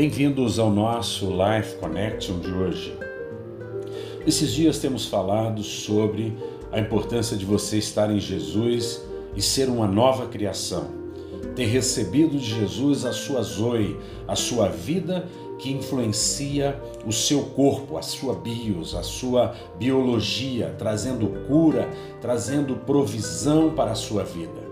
Bem-vindos ao nosso Life Connection de hoje. Esses dias temos falado sobre a importância de você estar em Jesus e ser uma nova criação. Ter recebido de Jesus a sua zoe, a sua vida que influencia o seu corpo, a sua bios, a sua biologia, trazendo cura, trazendo provisão para a sua vida.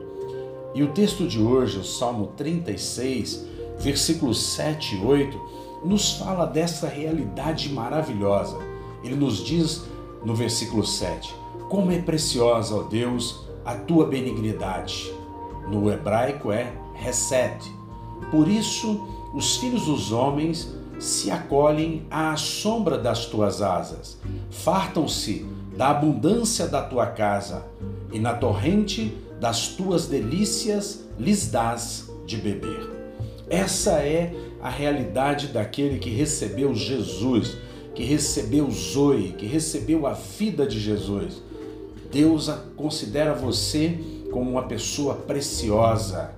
E o texto de hoje, o Salmo 36, versículos 7 e 8, nos fala dessa realidade maravilhosa. Ele nos diz no versículo 7: Como é preciosa, ó Deus, a tua benignidade. No hebraico é Hesed. Por isso, os filhos dos homens se acolhem à sombra das tuas asas, fartam-se da abundância da tua casa, e na torrente das tuas delícias lhes dás de beber. Essa é a realidade daquele que recebeu Jesus, que recebeu Zoe, que recebeu a vida de Jesus. Deus considera você como uma pessoa preciosa,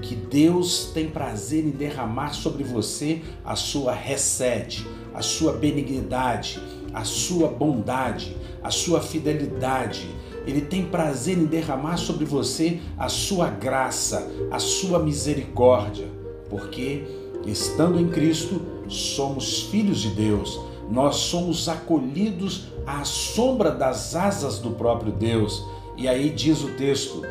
que Deus tem prazer em derramar sobre você a sua recede, a sua benignidade, a sua bondade, a sua fidelidade. Ele tem prazer em derramar sobre você a sua graça, a sua misericórdia porque estando em Cristo, somos filhos de Deus. Nós somos acolhidos à sombra das asas do próprio Deus. E aí diz o texto: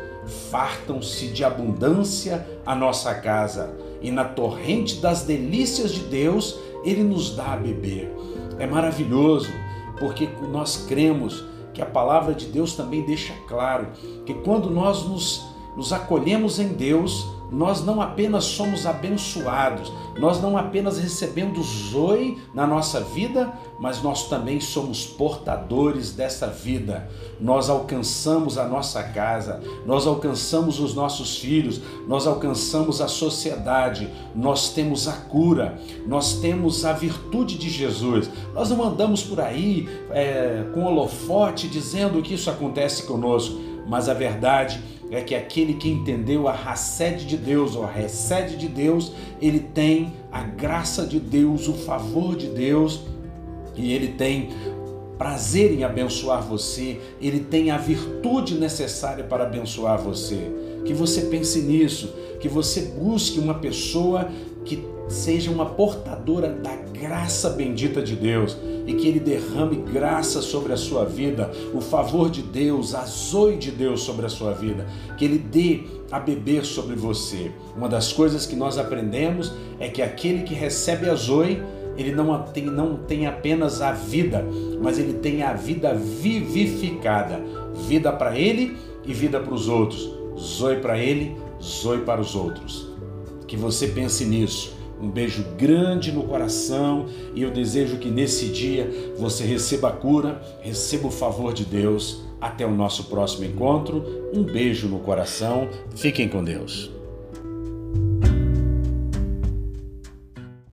fartam-se de abundância a nossa casa, e na torrente das delícias de Deus, Ele nos dá a beber. É maravilhoso, porque nós cremos que a palavra de Deus também deixa claro que quando nós nos, nos acolhemos em Deus, nós não apenas somos abençoados, nós não apenas recebemos zoe na nossa vida, mas nós também somos portadores dessa vida. Nós alcançamos a nossa casa, nós alcançamos os nossos filhos, nós alcançamos a sociedade, nós temos a cura, nós temos a virtude de Jesus. Nós não andamos por aí é, com holofote dizendo que isso acontece conosco, mas a verdade é que aquele que entendeu a racede de Deus, ou a recede de Deus, ele tem a graça de Deus, o favor de Deus, e ele tem prazer em abençoar você, ele tem a virtude necessária para abençoar você. Que você pense nisso, que você busque uma pessoa que seja uma portadora da graça bendita de Deus e que Ele derrame graça sobre a sua vida, o favor de Deus, a zoe de Deus sobre a sua vida, que Ele dê a beber sobre você. Uma das coisas que nós aprendemos é que aquele que recebe a zoe, ele não tem, não tem apenas a vida, mas ele tem a vida vivificada. Vida para ele e vida para os outros. Zoe para ele, zoe para os outros. Que você pense nisso um beijo grande no coração e eu desejo que nesse dia você receba a cura, receba o favor de Deus. Até o nosso próximo encontro. Um beijo no coração. Fiquem com Deus.